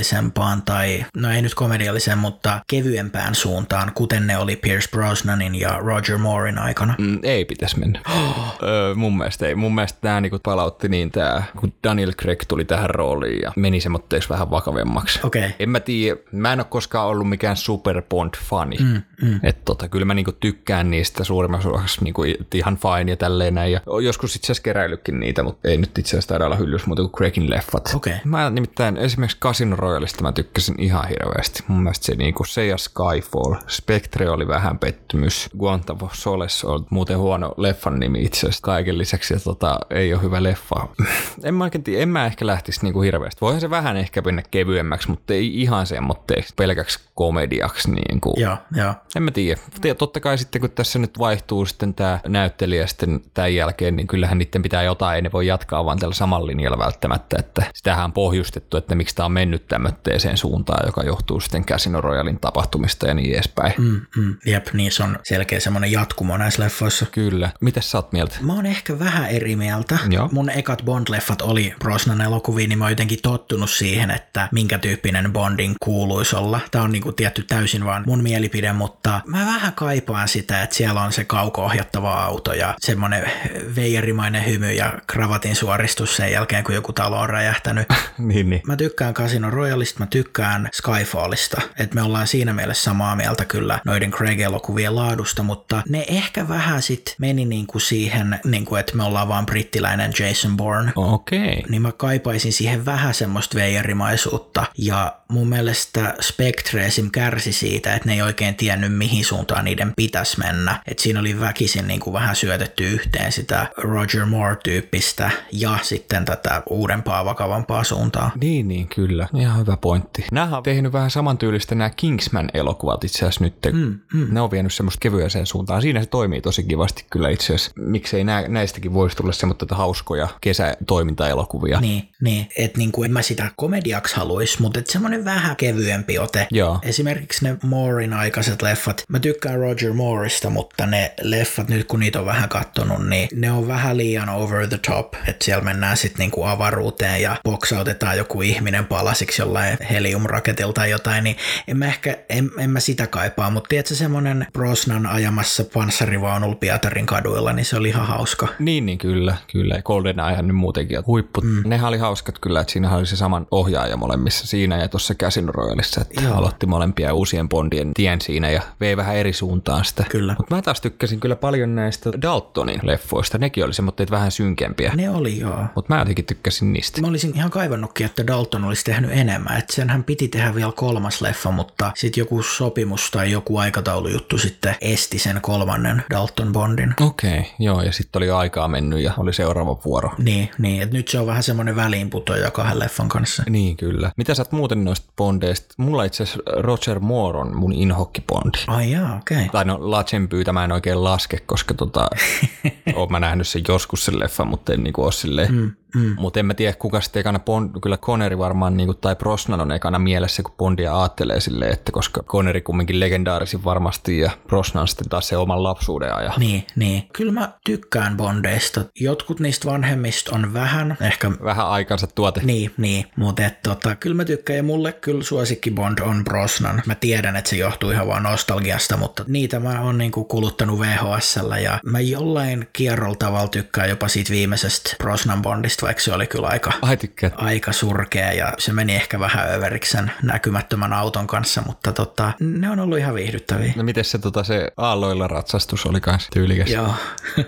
komediallisempaan tai, no ei nyt komedialliseen, mutta kevyempään suuntaan, kuten ne oli Pierce Brosnanin ja Roger Moorein aikana? Mm, ei pitäisi mennä. öö, mun mielestä ei. Mun mielestä tämä niinku palautti niin tämä, kun Daniel Craig tuli tähän rooliin ja meni semmoitteeksi vähän vakavemmaksi. Okei. Okay. En mä tiedä, mä en ole koskaan ollut mikään Super Bond-fani. Mm, mm. Että tota, kyllä mä niinku tykkään niistä suurimmaksi osaksi niinku ihan fine ja tälleen näin. Ja joskus itse asiassa keräillytkin niitä, mutta ei nyt itse asiassa taida olla hyllys muuta kuin Craigin leffat. Okay. Mä nimittäin esimerkiksi Casino Royalista mä tykkäsin ihan hirveästi. Mun mielestä se, niinku, se ja Skyfall. Spectre oli vähän pettymys. Guantavo Soles on muuten huono leffan nimi itse asiassa kaiken lisäksi. Ja tota, ei ole hyvä leffa. en mä oikein tiedä, en mä ehkä lähtisi niinku hirveästi. Voihan se vähän ehkä mennä kevyemmäksi, mutta ei ihan semmoitteeksi pelkäksi komediaksi. Niin kuin. Joo, joo. En mä tiedä. Totta kai sitten kun tässä nyt vaihtuu sitten tämä näyttelijä sitten tämän jälkeen, niin kyllähän niiden pitää jotain, ei ne voi jatkaa vaan tällä samalla linjalla välttämättä, että sitähän on pohjustettu, että miksi tämä on mennyt tämmöiseen suuntaan, joka johtuu sitten Casino Royalin tapahtumista ja niin edespäin. Mm, mm. Jep, niin se on selkeä semmoinen jatkumo näissä leffoissa. Kyllä. Mitä sä oot mieltä? Mä oon ehkä vähän eri mieltä. Joo. Mun ekat Bond-leffat oli Brosnan elokuvia, niin mä oon jotenkin tottunut siihen, että minkä tyyppinen Bondin kuuluisi olla. Tää on niinku tietty täysin vaan mun mielipide, mutta mä vähän kaipaan sitä, että siellä on se kauko-ohjattava auto ja semmoinen veijarimainen hymy ja kravatin suoristus sen jälkeen, kun joku talo on räjähtänyt. niin, niin. Mä tykkään Casino Royalista, mä tykkään Skyfallista, että me ollaan siinä mielessä samaa mieltä kyllä noiden Craig-elokuvien laadusta, mutta ne ehkä vähän sit meni niinku siihen, niinku, että me ollaan vaan brittiläinen Jason Bourne. Okei. Okay. Niin mä kaipaisin siihen vähän semmoista veijarimaisuutta ja mun mielestä Spectre esim. kärsi siitä, että ne ei oikein tiennyt mihin suuntaan niiden pitäisi mennä. Et siinä oli väkisin niin kuin vähän syötetty yhteen sitä Roger Moore-tyyppistä ja sitten tätä uudempaa, vakavampaa suuntaa. Niin, niin, kyllä. Ihan hyvä pointti. Nämä on tehnyt vähän samantyylistä nämä Kingsman-elokuvat itse asiassa nyt. Mm, mm. Ne on vienyt semmoista kevyeseen suuntaan. Siinä se toimii tosi kivasti kyllä itse asiassa. Miksei nää, näistäkin voisi tulla semmoista hauskoja kesätoimintaelokuvia. Niin, niin. että niin kuin en mä sitä komediaksi haluaisi, mutta että semmoinen vähän kevyempi ote. Joo. Esimerkiksi ne Moorein aikaiset leffat. Mä tykkään Roger Moorista, mutta ne leffat nyt kun niitä on vähän kattonut, niin ne on vähän liian over the top. Että siellä mennään sitten niinku avaruuteen ja boksautetaan joku ihminen palasiksi jollain heliumraketilta tai jotain, niin en mä ehkä, en, en mä sitä kaipaa, mutta tiedätkö semmonen Brosnan ajamassa panssarivaunulla Pietarin kaduilla, niin se oli ihan hauska. Niin, niin kyllä, kyllä. Golden Eyehan nyt muutenkin huippu. Mm. Nehän oli hauskat kyllä, että siinä oli se saman ohjaaja molemmissa siinä ja tuossa Casino Royalissa, että Joo. aloitti molempia uusien Bondien tien siinä ja vei vähän eri suuntaan sitä. Kyllä. Mutta mä taas tykkäsin kyllä paljon näistä Daltonin leffoista. Nekin oli semmoitteet vähän synkempiä. Ne oli joo. Mutta mä jotenkin tykkäsin niistä. Mä olisin ihan kaivannutkin, että Dalton olisi tehnyt enemmän. Että senhän piti tehdä vielä kolmas leffa, mutta sitten joku sopimus tai joku aikataulujuttu sitten esti sen kolmannen Dalton Bondin. Okei, okay, joo. Ja sitten oli aikaa mennyt ja oli seuraava vuoro. Niin, niin. Että nyt se on vähän semmoinen väliinputoja kahden leffan kanssa. Niin, kyllä. Mitä sä oot muuten noista Bondeista? Mulla itse asiassa Roger Moore on mun inhokkibondi. Ai jaa, okei. Okay. Tai no Latsenpyytä mä en oikein laske, koska tota, oon mä nähnyt sen joskus sen leffan, mutta en niinku ole silleen mm. Mm. Mutta en mä tiedä, kuka sitten ekana, Bond, kyllä Connery varmaan, niin kuin, tai Brosnan on ekana mielessä, kun Bondia aattelee silleen, että koska Connery kumminkin legendaarisin varmasti ja Brosnan sitten taas se oman lapsuuden ajan. Niin, niin. Kyllä mä tykkään Bondeista. Jotkut niistä vanhemmista on vähän, ehkä... Vähän aikansa tuote. Niin, niin. Mutta tota, kyllä mä tykkään ja mulle kyllä suosikki Bond on Brosnan. Mä tiedän, että se johtuu ihan vaan nostalgiasta, mutta niitä mä oon niinku kuluttanut VHSllä ja mä jollain kierrolla tavalla tykkään jopa siitä viimeisestä Brosnan Bondista vaikka se oli kyllä aika, Ai aika surkea ja se meni ehkä vähän överiksi sen näkymättömän auton kanssa, mutta tota, ne on ollut ihan viihdyttäviä. No miten se, tota, se aalloilla ratsastus oli kanssa tyylikäs? Joo,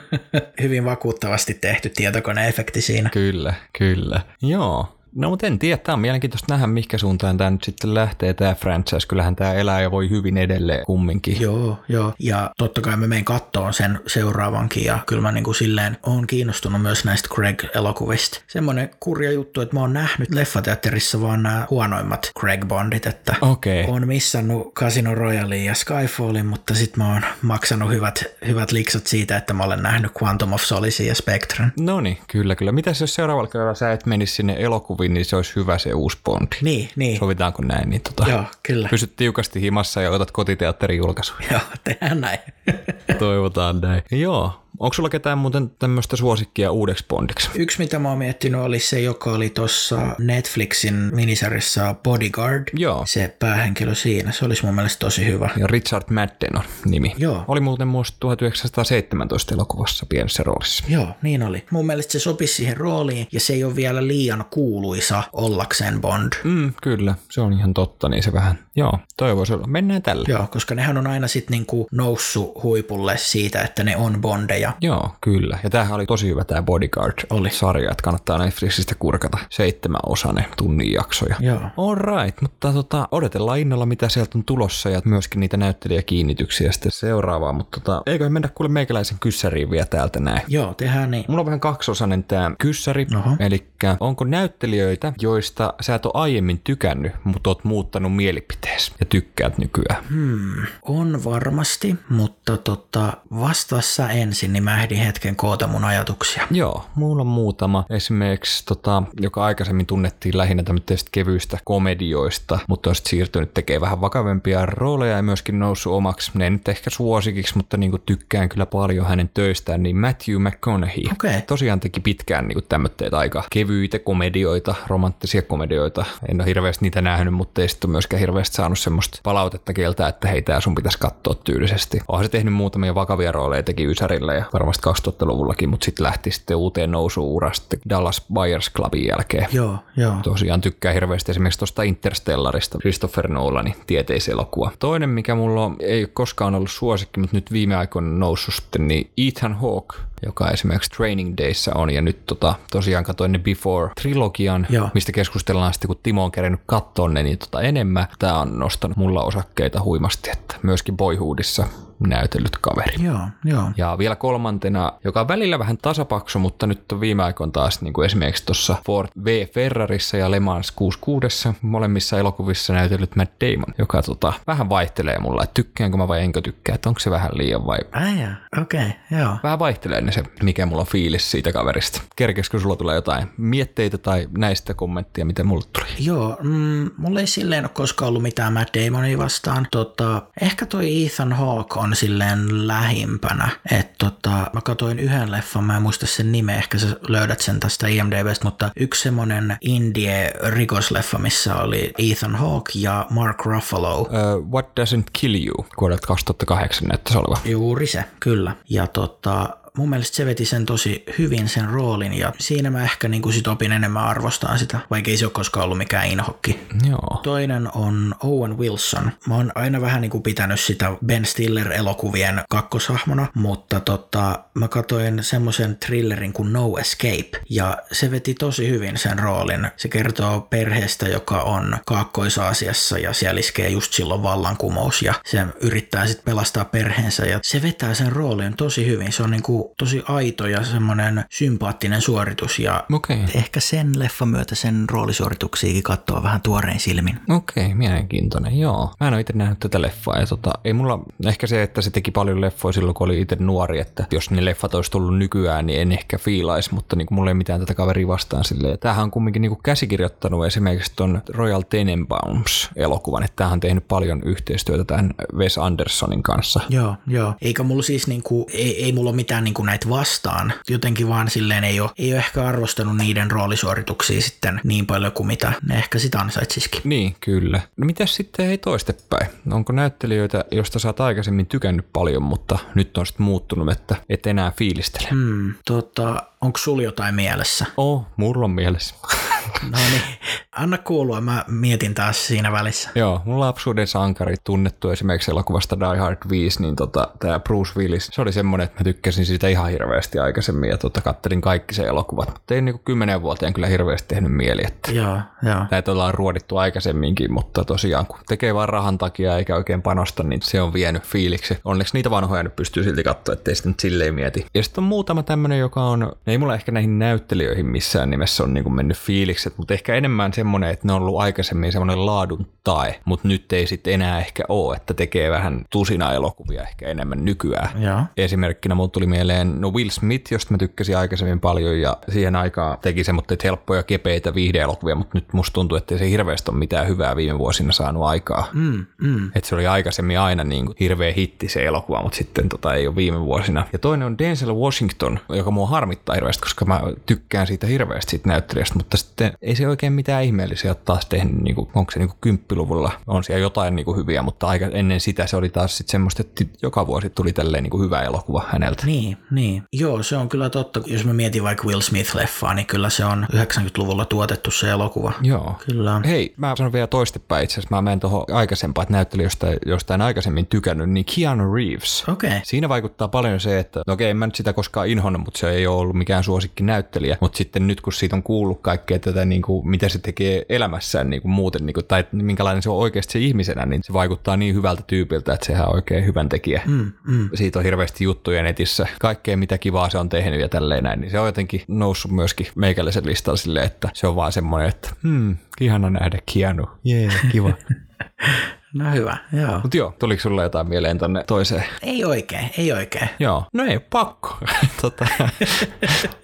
hyvin vakuuttavasti tehty tietokoneefekti siinä. Kyllä, kyllä. Joo, No mutta en tiedä, tämä on mielenkiintoista nähdä, mihinkä suuntaan tämä nyt sitten lähtee tämä franchise. Kyllähän tämä elää ja voi hyvin edelleen kumminkin. Joo, joo. Ja totta kai mä menen kattoon sen seuraavankin ja kyllä mä niin kuin silleen oon kiinnostunut myös näistä Craig-elokuvista. Semmoinen kurja juttu, että mä oon nähnyt leffateatterissa vaan nämä huonoimmat Craig-bondit, että okay. oon missannut Casino Royalin ja Skyfallin, mutta sit mä oon maksanut hyvät, hyvät liksat siitä, että mä olen nähnyt Quantum of Solace ja Spectren. No niin, kyllä, kyllä. Mitäs jos seuraavalla kerralla sä et menisi sinne elokuviin elokuviin, niin se olisi hyvä se uusi Bondi. Niin, niin. Sovitaanko näin? Niin tota, Joo, kyllä. Pysyt tiukasti himassa ja otat kotiteatterin julkaisuja. Joo, tehdään näin. Toivotaan näin. Joo, Onko sulla ketään muuten tämmöistä suosikkia uudeksi Bondiksi? Yksi, mitä mä oon miettinyt, oli se, joka oli tuossa Netflixin minisarjassa Bodyguard. Joo. Se päähenkilö siinä. Se olisi mun mielestä tosi hyvä. Ja Richard Madden on nimi. Joo. Oli muuten muista 1917 elokuvassa pienessä roolissa. Joo, niin oli. Mun mielestä se sopisi siihen rooliin ja se ei ole vielä liian kuuluisa ollakseen Bond. Mm, kyllä, se on ihan totta, niin se vähän, joo, toivoisi olla. Mennään tällä. Joo, koska nehän on aina sitten niinku noussut huipulle siitä, että ne on Bondeja. Joo, kyllä. Ja tämähän oli tosi hyvä tämä Bodyguard-sarja, että kannattaa Netflixistä kurkata seitsemän osainen tunnin jaksoja. Joo. All right, mutta tota, odotellaan innolla, mitä sieltä on tulossa ja myöskin niitä näyttelijäkiinnityksiä sitten seuraavaa, mutta tota, eiköhän mennä kuule meikäläisen kyssäriin vielä täältä näin. Joo, tehdään niin. Mulla on vähän kaksiosainen tämä kyssäri, eli onko näyttelijöitä, joista sä et ole aiemmin tykännyt, mutta oot muuttanut mielipiteesi ja tykkäät nykyään? Hmm, on varmasti, mutta tota, vastassa ensin, niin mä ehdin hetken koota mun ajatuksia. Joo, mulla on muutama. Esimerkiksi, tota, joka aikaisemmin tunnettiin lähinnä tämmöistä kevyistä komedioista, mutta on sitten siirtynyt tekemään vähän vakavempia rooleja ja myöskin noussut omaksi, ne ei nyt ehkä suosikiksi, mutta niinku tykkään kyllä paljon hänen töistään, niin Matthew McConaughey. Okei. Tosiaan teki pitkään niinku tämmöitä aika kevyitä komedioita, romanttisia komedioita. En ole hirveästi niitä nähnyt, mutta ei sitten myöskään hirveästi saanut semmoista palautetta kieltä, että hei, tää sun pitäisi katsoa tyylisesti. Onhan se tehnyt muutamia vakavia rooleja, teki Ysärillä ja varmasti 2000-luvullakin, mutta sitten lähti sitten uuteen sitten Dallas Buyers Clubin jälkeen. Joo, joo. Tosiaan tykkää hirveästi esimerkiksi tuosta Interstellarista, Christopher Nolanin tieteiselokuva. Toinen, mikä mulla on, ei ole koskaan ollut suosikki, mutta nyt viime aikoina noussut sitten, niin Ethan Hawke, joka esimerkiksi Training Dayssä on, ja nyt tota, tosiaan katsoin ne Before-trilogian, Joo. mistä keskustellaan sitten, kun Timo on kerennyt katsoa ne, niin tota enemmän. Tämä on nostanut mulla osakkeita huimasti, että myöskin Boyhoodissa näytellyt kaveri. Joo, joo. Ja vielä kolmantena, joka on välillä vähän tasapaksu, mutta nyt on viime aikoina taas niin kuin esimerkiksi tuossa Ford V Ferrarissa ja Le Mans 66 molemmissa elokuvissa näytellyt Matt Damon, joka tota, vähän vaihtelee mulla, että tykkäänkö mä vai enkö tykkää, että onko se vähän liian vai Äijä, okei, okay, joo. vähän vaihtelee ne se, mikä mulla on fiilis siitä kaverista. Kerkeskö sulla tulee jotain mietteitä tai näistä kommenttia, mitä mulle tuli? Joo, mm, mulla ei silleen ole koskaan ollut mitään Matt Damonia vastaan. Tota, ehkä toi Ethan Hawke on silleen lähimpänä. Että tota, mä katsoin yhden leffan, mä en muista sen nimeä, ehkä sä löydät sen tästä IMDBstä, mutta yksi semmonen indie-rikosleffa, missä oli Ethan Hawke ja Mark Ruffalo. Uh, What Doesn't Kill You vuodelta 2008 näyttäisi olevan. Juuri se, kyllä. Ja tota, mun mielestä se veti sen tosi hyvin sen roolin ja siinä mä ehkä niin sit opin enemmän arvostaa sitä, vaikka ei se ole koskaan ollut mikään inhokki. Joo. Toinen on Owen Wilson. Mä oon aina vähän niin kuin pitänyt sitä Ben Stiller-elokuvien kakkoshahmona, mutta tota, mä katsoin semmoisen thrillerin kuin No Escape, ja se veti tosi hyvin sen roolin. Se kertoo perheestä, joka on Kaakkois-Aasiassa, ja siellä iskee just silloin vallankumous, ja se yrittää sitten pelastaa perheensä, ja se vetää sen roolin tosi hyvin. Se on niin kuin tosi aito ja semmoinen sympaattinen suoritus, ja. Okay. ehkä sen leffan myötä sen roolisuorituksiakin katsoa vähän tuorein silmin. Okei, okay, mielenkiintoinen, joo. Mä en ole itse nähnyt tätä leffaa ja tota, ei mulla, ehkä se, että se teki paljon leffoja silloin, kun oli itse nuori, että jos ne leffat olisi tullut nykyään, niin en ehkä fiilais, mutta niin mulla ei mitään tätä kaveria vastaan silleen. Tämähän on kumminkin niin käsikirjoittanut esimerkiksi ton Royal Tenenbaums-elokuvan, että tämähän on tehnyt paljon yhteistyötä tämän Wes Andersonin kanssa. Joo, joo. Eikä mulla siis niinku, ei, ei mulla ole mitään niinku näitä vastaan. Jotenkin vaan silleen ei ole, ei ole ehkä arvostanut niiden roolisuorituksia sitten niin paljon kuin mitä ne ehkä sitä ansaitsisikin. Niin, kyllä. No mitäs sitten ei toistepäin? Onko näyttelijöitä, josta sä oot aikaisemmin tykännyt paljon, mutta nyt on sitten muuttunut, että et enää fiilistele? Hmm, tota, onko sulla jotain mielessä? Oh, mulla on mielessä. No niin, anna kuulua, mä mietin taas siinä välissä. Joo, mun lapsuuden sankari tunnettu esimerkiksi elokuvasta Die Hard 5, niin tota, tämä Bruce Willis, se oli semmoinen, että mä tykkäsin siitä ihan hirveästi aikaisemmin ja tota, kattelin kaikki se elokuvat. Mutta ei niinku kymmenen vuoteen kyllä hirveästi tehnyt mieli, että Joo, joo. näitä ollaan ruodittu aikaisemminkin, mutta tosiaan kun tekee vaan rahan takia eikä oikein panosta, niin se on vienyt fiiliksi. Onneksi niitä vanhoja nyt pystyy silti katsoa, ettei sitä nyt silleen mieti. Ja sitten on muutama tämmöinen, joka on, ei mulla ehkä näihin näyttelijöihin missään nimessä on niinku mennyt fiilikset, mutta ehkä enemmän semmoinen, semmoinen, että ne on ollut aikaisemmin semmoinen laadun tae, mutta nyt ei sitten enää ehkä ole, että tekee vähän tusina elokuvia ehkä enemmän nykyään. Joo. Esimerkkinä mulle tuli mieleen no Will Smith, josta mä tykkäsin aikaisemmin paljon ja siihen aikaan teki semmoista helppoja kepeitä viihdeelokuvia, mutta nyt musta tuntuu, että ei se hirveästi ole mitään hyvää viime vuosina saanut aikaa. Mm, mm. Että se oli aikaisemmin aina niin kuin hirveä hitti se elokuva, mutta sitten tota ei ole viime vuosina. Ja toinen on Denzel Washington, joka mua harmittaa hirveästi, koska mä tykkään siitä hirveästi siitä näyttelijästä, mutta sitten ei se oikein mitään ihmeellisiä taas tehnyt, niin kuin, onko se niin kuin kymppiluvulla, on siellä jotain niin kuin hyviä, mutta aika ennen sitä se oli taas sitten semmoista, että joka vuosi tuli tälleen niin kuin hyvä elokuva häneltä. Niin, niin. Joo, se on kyllä totta. Jos mä mietin vaikka Will Smith-leffaa, niin kyllä se on 90-luvulla tuotettu se elokuva. Joo. Kyllä. Hei, mä sanon vielä toistepäin itse asiassa. Mä menen tuohon aikaisempaan, että näyttelijästä jostain aikaisemmin tykännyt, niin Keanu Reeves. Okei. Okay. Siinä vaikuttaa paljon se, että no okei, en mä nyt sitä koskaan inhonnut, mutta se ei ole ollut mikään suosikki näyttelijä. Mutta sitten nyt kun siitä on kuullut kaikkea tätä, niin kuin, mitä se tekee elämässään niin kuin muuten, niin kuin, tai minkälainen se on oikeasti se ihmisenä, niin se vaikuttaa niin hyvältä tyypiltä, että sehän on oikein hyvän tekijä. Mm, mm. Siitä on hirveästi juttuja netissä, kaikkea mitä kivaa se on tehnyt ja tälleen näin, niin se on jotenkin noussut myöskin meikäläisen listalla silleen, että se on vaan semmoinen, että hmm, ihana nähdä Keanu. Jee, yeah, kiva. No hyvä, joo. Mutta joo, tuliko sulle jotain mieleen tonne toiseen? Ei oikein, ei oikein. Joo, no ei pakko. tota,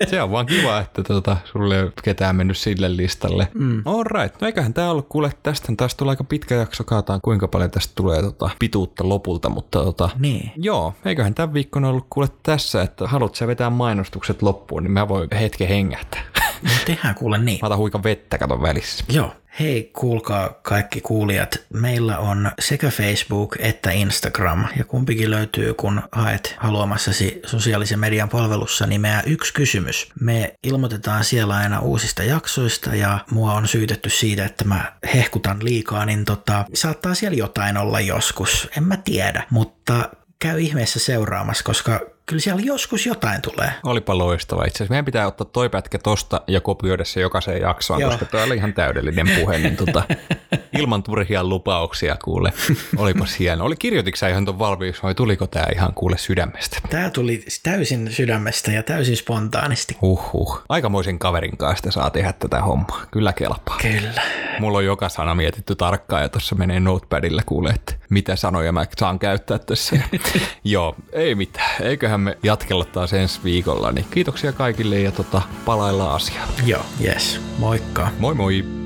se on vaan kiva, että tota, sulle ei ole ketään mennyt sille listalle. Mm. All right, no eiköhän tää ollut, kuule tästä taas tulee aika pitkä jakso, kaataan kuinka paljon tästä tulee tota, pituutta lopulta, mutta tota, Niin. joo, eiköhän tämän viikon ollut kuule tässä, että haluat sä vetää mainostukset loppuun, niin mä voin hetken hengähtää. No tehdään kuule niin. Mä otan huikan vettä katon välissä. Joo. Hei, kuulkaa kaikki kuulijat. Meillä on sekä Facebook että Instagram, ja kumpikin löytyy, kun haet haluamassasi sosiaalisen median palvelussa nimeä yksi kysymys. Me ilmoitetaan siellä aina uusista jaksoista, ja mua on syytetty siitä, että mä hehkutan liikaa, niin tota, saattaa siellä jotain olla joskus. En mä tiedä, mutta käy ihmeessä seuraamassa, koska kyllä siellä joskus jotain tulee. Olipa loistava itse asiassa. Meidän pitää ottaa toi pätkä tosta ja kopioida se jokaiseen jaksoon, Joo. koska toi oli ihan täydellinen puhe, niin tota, ilman turhia lupauksia kuule. Olipas hieno. Oli kirjoititko sä ihan ton valmiiksi vai tuliko tää ihan kuule sydämestä? Tämä tuli täysin sydämestä ja täysin spontaanisti. Huhhuh. Aikamoisen kaverin kanssa saa tehdä tätä hommaa. Kyllä kelpaa. Kyllä. Mulla on joka sana mietitty tarkkaan ja tuossa menee notepadilla kuule, että mitä sanoja mä saan käyttää tässä. Joo, ei mitään. Eiköhän me jatkella taas ensi viikolla. Niin kiitoksia kaikille ja tota, palaillaan asiaan. Joo, yes. Moikka. Moi moi!